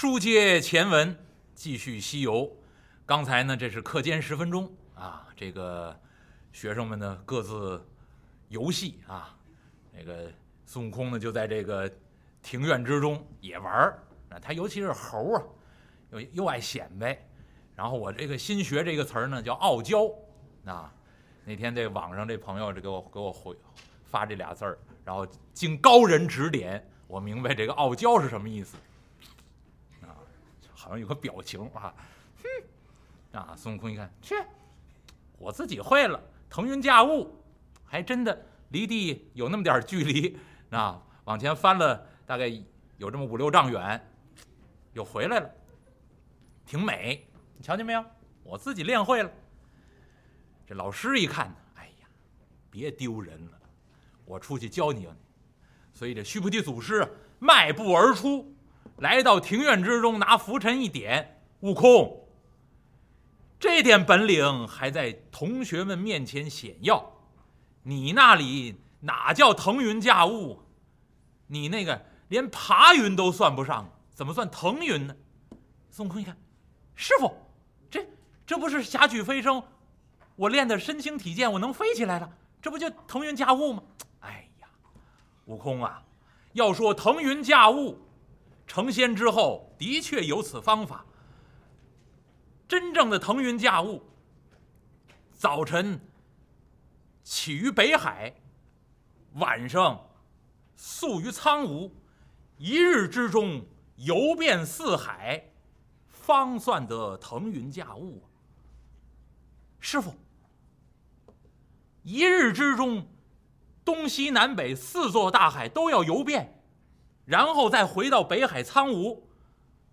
书接前文，继续西游。刚才呢，这是课间十分钟啊，这个学生们呢各自游戏啊。那个孙悟空呢就在这个庭院之中也玩儿啊，他尤其是猴啊，又又爱显摆。然后我这个新学这个词儿呢叫傲娇啊。那天这网上这朋友这给我给我回发这俩字儿，然后经高人指点，我明白这个傲娇是什么意思。好像有个表情啊，哼，啊，孙悟空一看，去，我自己会了，腾云驾雾，还真的离地有那么点距离，啊，往前翻了大概有这么五六丈远，又回来了，挺美，你瞧见没有？我自己练会了。这老师一看呢，哎呀，别丢人了，我出去教你。所以这须菩提祖师迈步而出。来到庭院之中，拿拂尘一点，悟空，这点本领还在同学们面前显耀，你那里哪叫腾云驾雾？你那个连爬云都算不上，怎么算腾云呢？孙悟空一看，师傅，这这不是霞举飞升？我练的身轻体健，我能飞起来了，这不就腾云驾雾吗？哎呀，悟空啊，要说腾云驾雾。成仙之后，的确有此方法。真正的腾云驾雾，早晨起于北海，晚上宿于苍梧，一日之中游遍四海，方算得腾云驾雾。师傅，一日之中，东西南北四座大海都要游遍。然后再回到北海苍梧，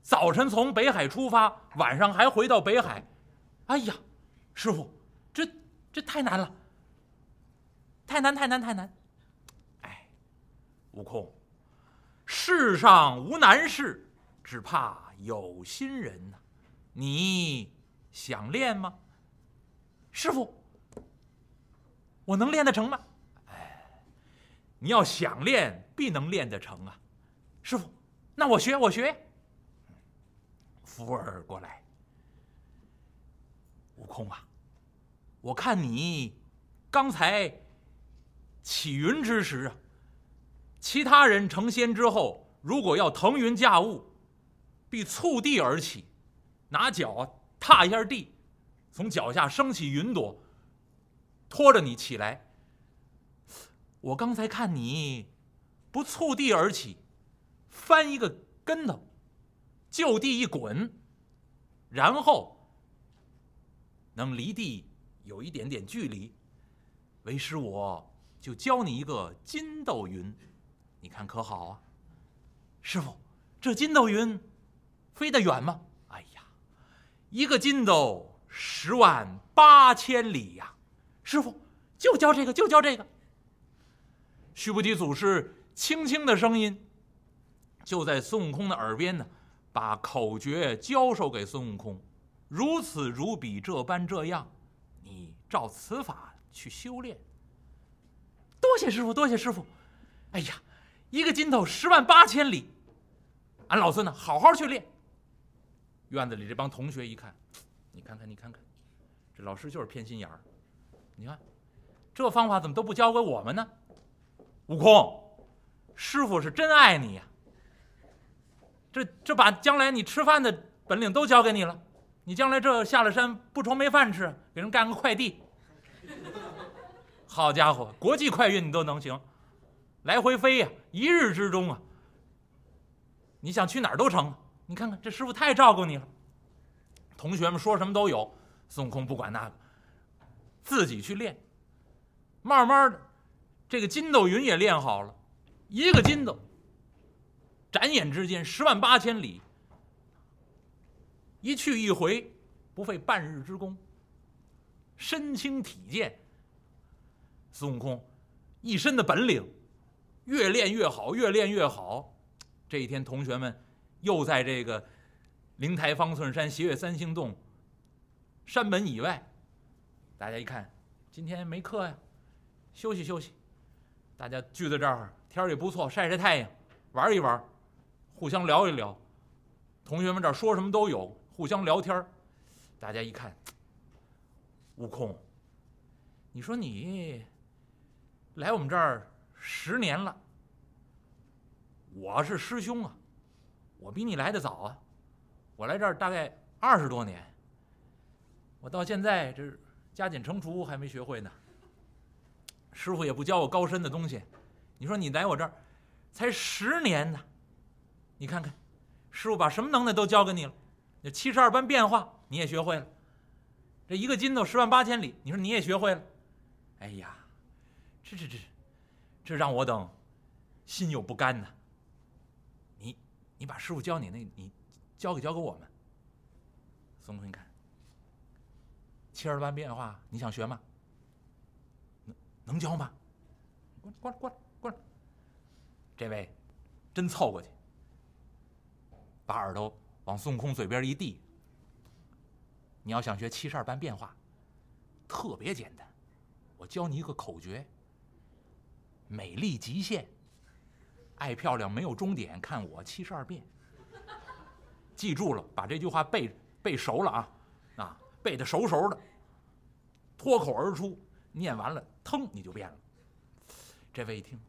早晨从北海出发，晚上还回到北海。哎呀，师傅，这这太难了，太难太难太难。哎，悟空，世上无难事，只怕有心人呐。你想练吗？师傅，我能练得成吗？哎，你要想练，必能练得成啊。师傅，那我学我学。福儿过来，悟空啊，我看你刚才起云之时啊，其他人成仙之后，如果要腾云驾雾，必触地而起，拿脚踏一下地，从脚下升起云朵，拖着你起来。我刚才看你不触地而起。翻一个跟头，就地一滚，然后能离地有一点点距离，为师我就教你一个筋斗云，你看可好啊？师傅，这筋斗云飞得远吗？哎呀，一个筋斗十万八千里呀！师傅，就教这个，就教这个。须菩提祖师轻轻的声音。就在孙悟空的耳边呢，把口诀教授给孙悟空，如此如彼，这般这样，你照此法去修炼。多谢师傅，多谢师傅。哎呀，一个筋头十万八千里，俺老孙呢，好好去练。院子里这帮同学一看，你看看，你看看，这老师就是偏心眼儿。你看，这方法怎么都不教给我们呢？悟空，师傅是真爱你呀。这这把将来你吃饭的本领都教给你了，你将来这下了山不愁没饭吃，给人干个快递。好家伙，国际快运你都能行，来回飞呀，一日之中啊，你想去哪儿都成。你看看这师傅太照顾你了，同学们说什么都有，孙悟空不管那个，自己去练。慢慢的，这个筋斗云也练好了，一个筋斗。眨眼之间，十万八千里，一去一回，不费半日之功。身轻体健，孙悟空一身的本领，越练越好，越练越好。这一天，同学们又在这个灵台方寸山、斜月三星洞山门以外，大家一看，今天没课呀，休息休息。大家聚在这儿，天儿也不错，晒晒太阳，玩一玩。互相聊一聊，同学们这儿说什么都有，互相聊天大家一看，悟空，你说你来我们这儿十年了，我是师兄啊，我比你来的早啊，我来这儿大概二十多年，我到现在这加减乘除还没学会呢。师傅也不教我高深的东西，你说你来我这儿才十年呢，你看看，师傅把什么能耐都教给你了，那七十二般变化你也学会了，这一个筋斗十万八千里，你说你也学会了，哎呀，这这这，这让我等心有不甘呐。你你把师傅教你那，你教给教给我们。孙悟空，你看，七十二般变化，你想学吗？能教吗？过来，过来，过来！这位真凑过去，把耳朵往孙悟空嘴边一递。你要想学七十二般变化，特别简单，我教你一个口诀：美丽极限，爱漂亮没有终点，看我七十二变。记住了，把这句话背背熟了啊，啊，背的熟熟的，脱口而出。念完了，腾你就变了。这位一听，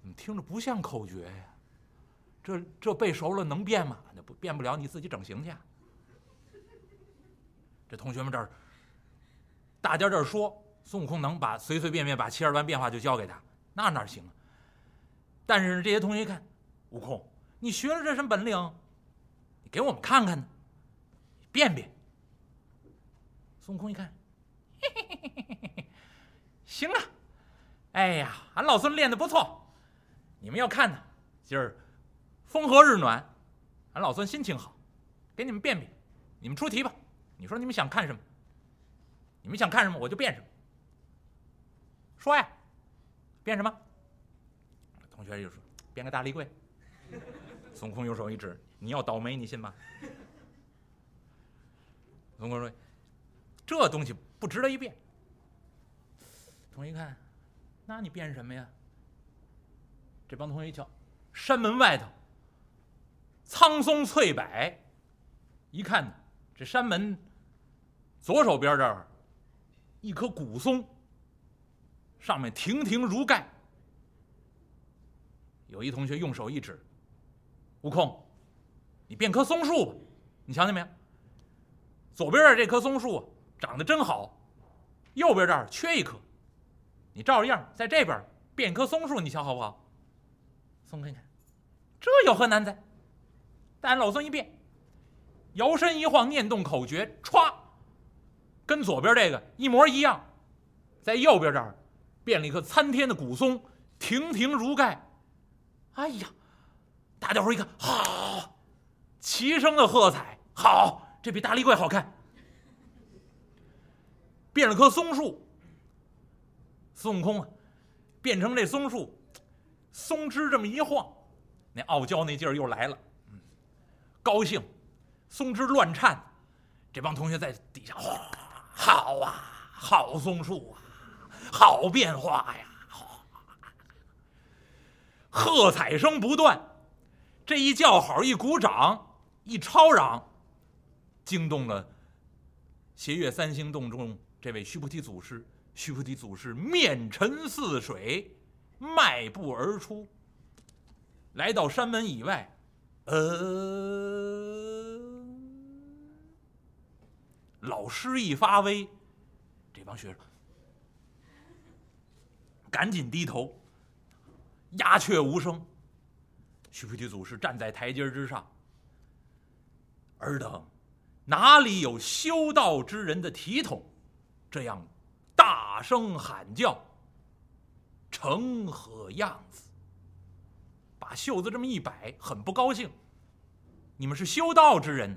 怎么听着不像口诀呀？这这背熟了能变吗？那不变不了，你自己整形去。这同学们这儿，大家这儿说孙悟空能把随随便便把七十二般变化就教给他，那哪行啊？但是这些同学一看，悟空，你学了这身本领，你给我们看看呢，变变。孙悟空一看。嘿嘿嘿嘿嘿嘿行啊，哎呀，俺老孙练的不错，你们要看呢。今儿风和日暖，俺老孙心情好，给你们变变。你们出题吧，你说你们想看什么？你们想看什么，我就变什么。说呀，变什么？同学就说变个大立柜。孙悟空用手一指，你要倒霉，你信吗？孙悟空说，这东西。不值得一变。同学一看，那你变什么呀？这帮同学一瞧，山门外头苍松翠柏，一看这山门左手边这儿一棵古松，上面亭亭如盖。有一同学用手一指：“悟空，你变棵松树吧。你瞧见没有？左边的这棵松树。”长得真好，右边这儿缺一棵，你照着样在这边变棵松树，你瞧好不好？松开看，这有何难哉但老孙一变，摇身一晃，念动口诀，歘，跟左边这个一模一样，在右边这儿变了一棵参天的古松，亭亭如盖。哎呀，大家伙一看，好，齐声的喝彩，好，这比大立柜好看。变了棵松树，孙悟空啊，变成这松树，松枝这么一晃，那傲娇那劲儿又来了，高兴，松枝乱颤，这帮同学在底下哗，好啊，好松树啊，好变化呀，喝彩声不断，这一叫好，一鼓掌，一吵嚷，惊动了斜月三星洞中。这位须菩提祖师，须菩提祖师面沉似水，迈步而出，来到山门以外。呃，老师一发威，这帮学生赶紧低头，鸦雀无声。须菩提祖师站在台阶之上，尔等哪里有修道之人的体统？这样，大声喊叫，成何样子？袖子这么一摆，很不高兴。你们是修道之人，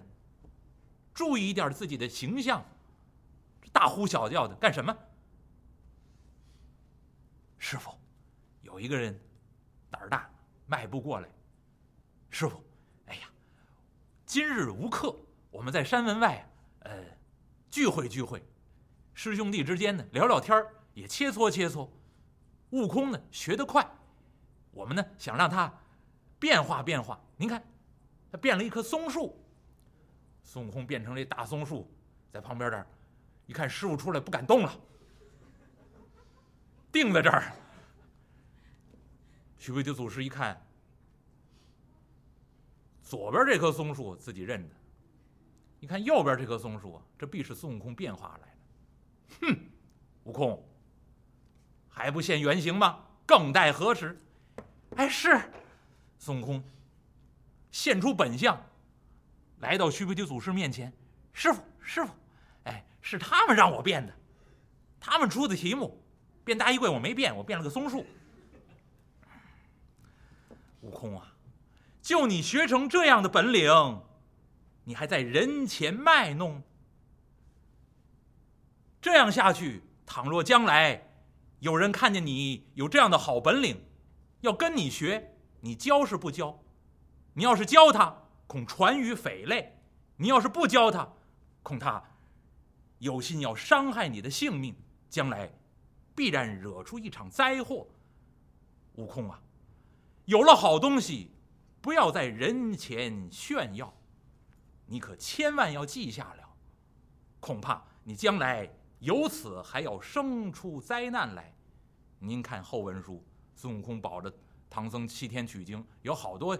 注意一点自己的形象，大呼小叫的干什么？师傅，有一个人胆儿大，迈步过来。师傅，哎呀，今日无课，我们在山门外，呃，聚会聚会。师兄弟之间呢，聊聊天也切磋切磋。悟空呢学得快，我们呢想让他变化变化。您看，他变了一棵松树。孙悟空变成这大松树，在旁边这儿一看，师傅出来不敢动了，定在这儿。须菩提祖师一看，左边这棵松树自己认得，你看右边这棵松树，这必是孙悟空变化来的。哼，悟空还不现原形吗？更待何时？哎，是孙悟空现出本相。来到须菩提祖师面前，师傅，师傅，哎，是他们让我变的，他们出的题目，变大衣柜我没变，我变了个松树。悟空啊，就你学成这样的本领，你还在人前卖弄？这样下去，倘若将来有人看见你有这样的好本领，要跟你学，你教是不教？你要是教他。恐传于匪类，你要是不教他，恐他有心要伤害你的性命，将来必然惹出一场灾祸。悟空啊，有了好东西，不要在人前炫耀，你可千万要记下了，恐怕你将来由此还要生出灾难来。您看后文书，孙悟空保着唐僧七天取经，有好多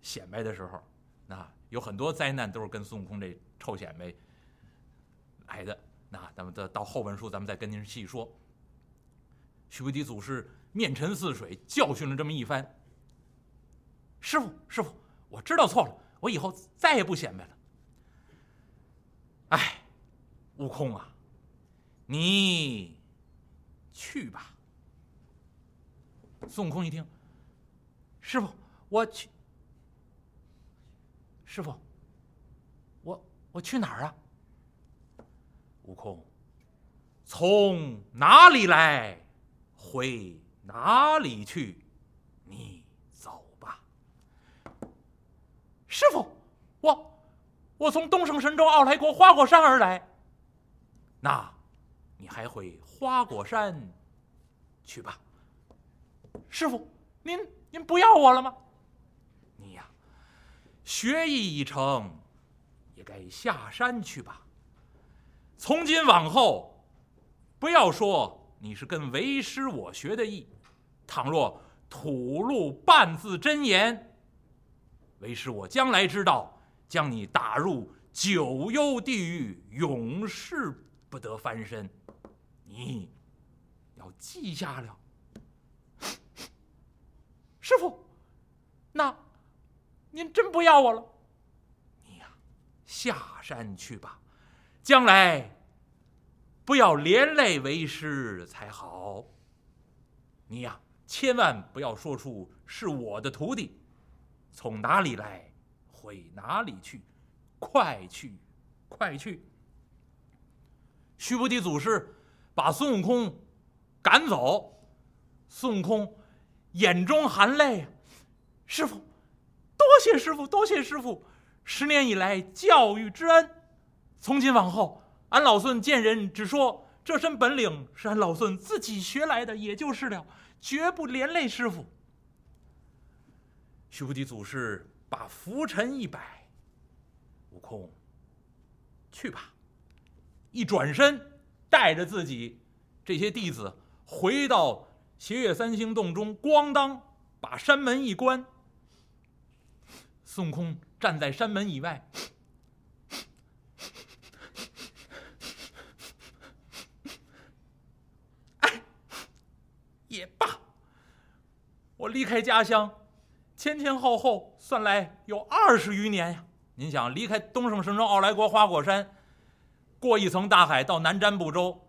显摆的时候。那有很多灾难都是跟孙悟空这臭显摆来的。那咱们到到后文书，咱们再跟您细说。须菩提祖师面沉似水，教训了这么一番。师傅，师傅，我知道错了，我以后再也不显摆了。哎，悟空啊，你去吧。孙悟空一听，师傅，我去。师傅，我我去哪儿啊？悟空，从哪里来，回哪里去，你走吧。师傅，我我从东胜神州傲来国花果山而来。那，你还回花果山去吧。师傅，您您不要我了吗？你呀学艺已成，也该下山去吧。从今往后，不要说你是跟为师我学的艺，倘若吐露半字真言，为师我将来知道，将你打入九幽地狱，永世不得翻身。你要记下了，师傅，那。您真不要我了，你呀，下山去吧，将来不要连累为师才好。你呀，千万不要说出是我的徒弟，从哪里来，回哪里去，快去，快去。须菩提祖师把孙悟空赶走，孙悟空眼中含泪，师傅。多谢师傅，多谢师傅，十年以来教育之恩，从今往后，俺老孙见人只说这身本领是俺老孙自己学来的，也就是了，绝不连累师傅。须菩提祖师把拂尘一摆，悟空，去吧。一转身，带着自己这些弟子回到斜月三星洞中，咣当把山门一关。孙悟空站在山门以外，哎，也罢，我离开家乡，前前后后算来有二十余年呀。您想，离开东胜神州傲来国花果山，过一层大海到南瞻部洲。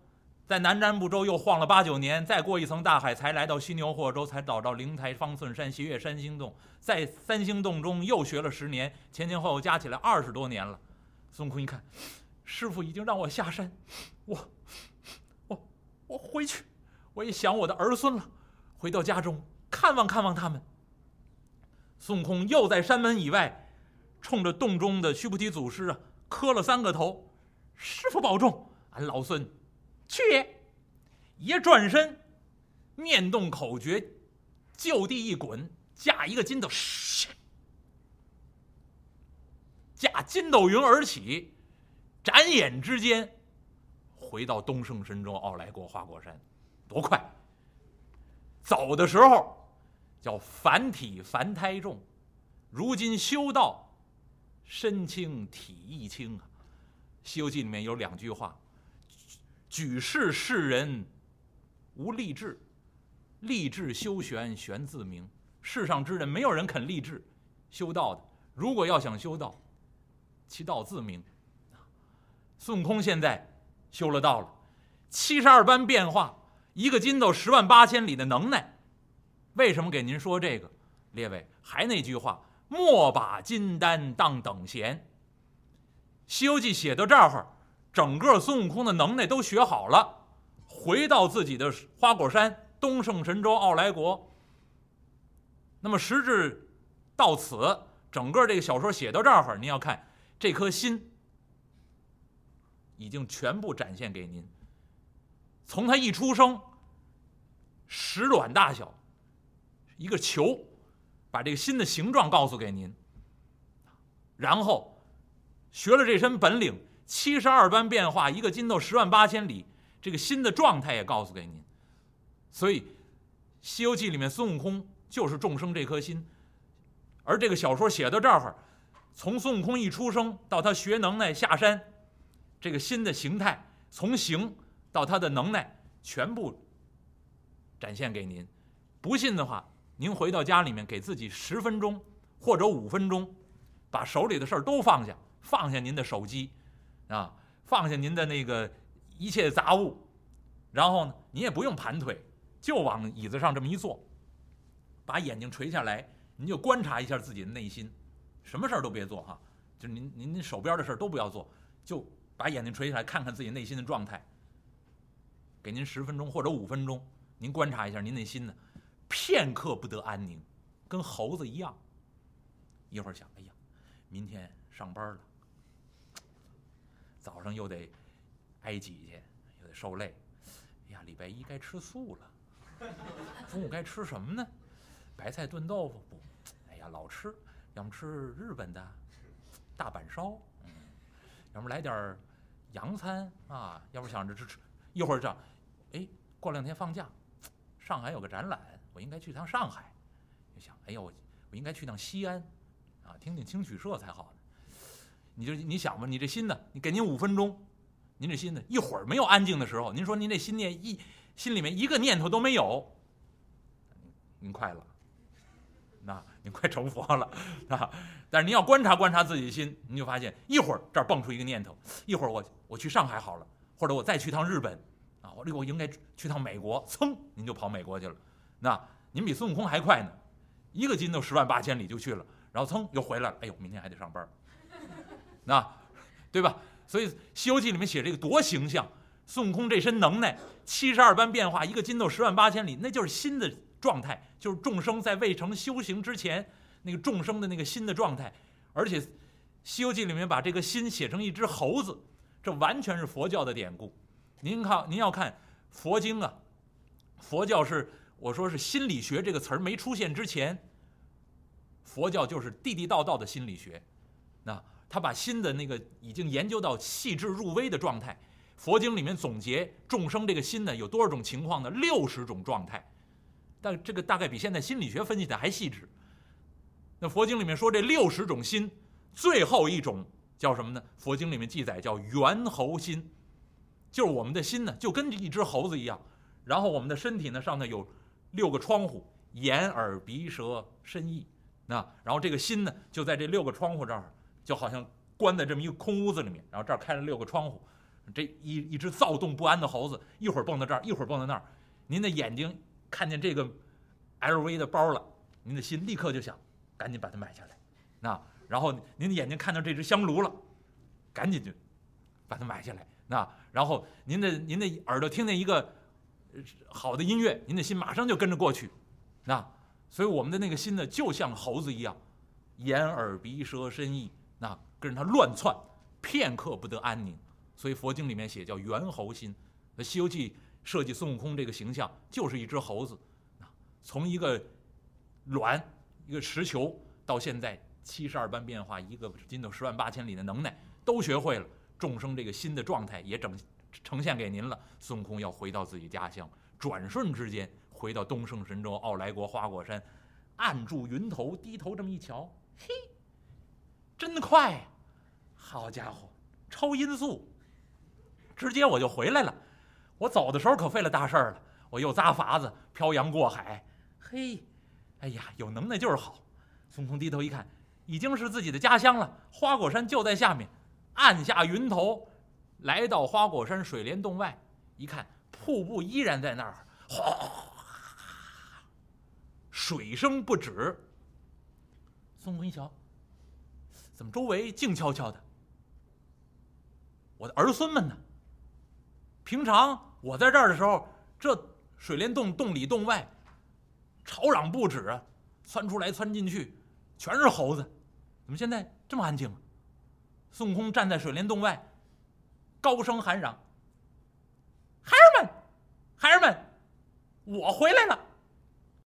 在南瞻部洲又晃了八九年，再过一层大海，才来到犀牛霍州，才找到灵台方寸山斜月三星洞。在三星洞中又学了十年，前前后后加起来二十多年了。孙悟空一看，师傅已经让我下山，我，我，我回去，我也想我的儿孙了。回到家中看望看望他们。孙悟空又在山门以外，冲着洞中的须菩提祖师啊磕了三个头：“师傅保重，俺老孙。”去也！一转身，念动口诀，就地一滚，架一个筋斗，驾筋斗云而起，眨眼之间回到东胜神州傲来国花果山，多快！走的时候叫凡体凡胎重，如今修道身轻体亦轻啊。《西游记》里面有两句话：“举世世人无立志，立志修玄玄自明。”世上之人没有人肯立志修道的。如果要想修道，其道自明。孙悟空现在修了道了，七十二般变化，一个筋斗十万八千里的能耐。为什么给您说这个？列位，还那句话：莫把金丹当等闲。《西游记》写到这儿，整个孙悟空的能耐都学好了，回到自己的花果山东胜神州傲来国。那么时至到此，整个这个小说写到这儿，您要看这颗心已经全部展现给您。从他一出生，石卵大小，一个球，把这个心的形状告诉给您，然后。学了这身本领，七十二般变化，一个筋斗十万八千里，这个心的状态也告诉给您。所以，《西游记》里面孙悟空就是众生这颗心，而这个小说写到这儿，从孙悟空一出生到他学能耐下山，这个心的形态，从形到他的能耐，全部展现给您。不信的话，您回到家里面，给自己十分钟或者五分钟，把手里的事儿都放下。放下您的手机，啊，放下您的那个一切杂物，然后呢，您也不用盘腿，就往椅子上这么一坐，把眼睛垂下来，您就观察一下自己的内心，什么事儿都别做哈，就是您您手边的事儿都不要做，就把眼睛垂下来，看看自己内心的状态。给您十分钟或者五分钟，您观察一下您内心呢，片刻不得安宁，跟猴子一样。一会儿想，哎呀，明天上班了。早上又得挨挤去，又得受累。哎呀，礼拜一该吃素了。中午该吃什么呢？白菜炖豆腐不？哎呀，老吃，要么吃日本的大阪烧，嗯，要么来点洋餐啊。要不想着吃吃，一会儿这样，哎，过两天放假，上海有个展览，我应该去趟上海。就想，哎呀，我我应该去趟西安，啊，听听青曲社才好呢。你就你想吧，你这心呢？你给您五分钟，您这心呢？一会儿没有安静的时候，您说您这心念一心里面一个念头都没有，您快了，那您快成佛了啊！但是您要观察观察自己的心，您就发现一会儿这儿蹦出一个念头，一会儿我我去上海好了，或者我再去趟日本啊，我这我应该去趟美国，噌，您就跑美国去了。那您比孙悟空还快呢，一个筋斗十万八千里就去了，然后噌又回来了。哎呦，明天还得上班。那，对吧？所以《西游记》里面写这个多形象，孙悟空这身能耐，七十二般变化，一个筋斗十万八千里，那就是心的状态，就是众生在未成修行之前那个众生的那个心的状态。而且，《西游记》里面把这个心写成一只猴子，这完全是佛教的典故。您看，您要看佛经啊，佛教是我说是心理学这个词儿没出现之前，佛教就是地地道道的心理学，那。他把心的那个已经研究到细致入微的状态，佛经里面总结众生这个心呢有多少种情况呢？六十种状态，但这个大概比现在心理学分析的还细致。那佛经里面说这六十种心，最后一种叫什么呢？佛经里面记载叫猿猴心，就是我们的心呢就跟一只猴子一样，然后我们的身体呢上头有六个窗户，眼耳鼻舌身意，那然后这个心呢就在这六个窗户这儿。就好像关在这么一个空屋子里面，然后这儿开了六个窗户，这一一只躁动不安的猴子，一会儿蹦到这儿，一会儿蹦到那儿。您的眼睛看见这个 LV 的包了，您的心立刻就想赶紧把它买下来。那然后您的眼睛看到这只香炉了，赶紧就把它买下来。那然后您的您的耳朵听见一个好的音乐，您的心马上就跟着过去。那所以我们的那个心呢，就像猴子一样，眼耳鼻舌身意。跟着他乱窜，片刻不得安宁，所以佛经里面写叫猿猴心。那《西游记》设计孙悟空这个形象就是一只猴子，从一个卵一个石球到现在七十二般变化，一个筋斗十万八千里的能耐都学会了。众生这个心的状态也整呈现给您了。孙悟空要回到自己家乡，转瞬之间回到东胜神州傲来国花果山，按住云头，低头这么一瞧，嘿，真快呀！好家伙，超音速，直接我就回来了。我走的时候可费了大事儿了，我又扎筏子漂洋过海，嘿，哎呀，有能耐就是好。孙悟空低头一看，已经是自己的家乡了，花果山就在下面。按下云头，来到花果山水帘洞外，一看瀑布依然在那儿，哗，水声不止。孙悟空一瞧，怎么周围静悄悄的？我的儿孙们呢？平常我在这儿的时候，这水帘洞洞里洞外，吵嚷不止啊，窜出来窜进去，全是猴子。怎么现在这么安静？孙悟空站在水帘洞外，高声喊嚷：“孩儿们，孩儿们，我回来了！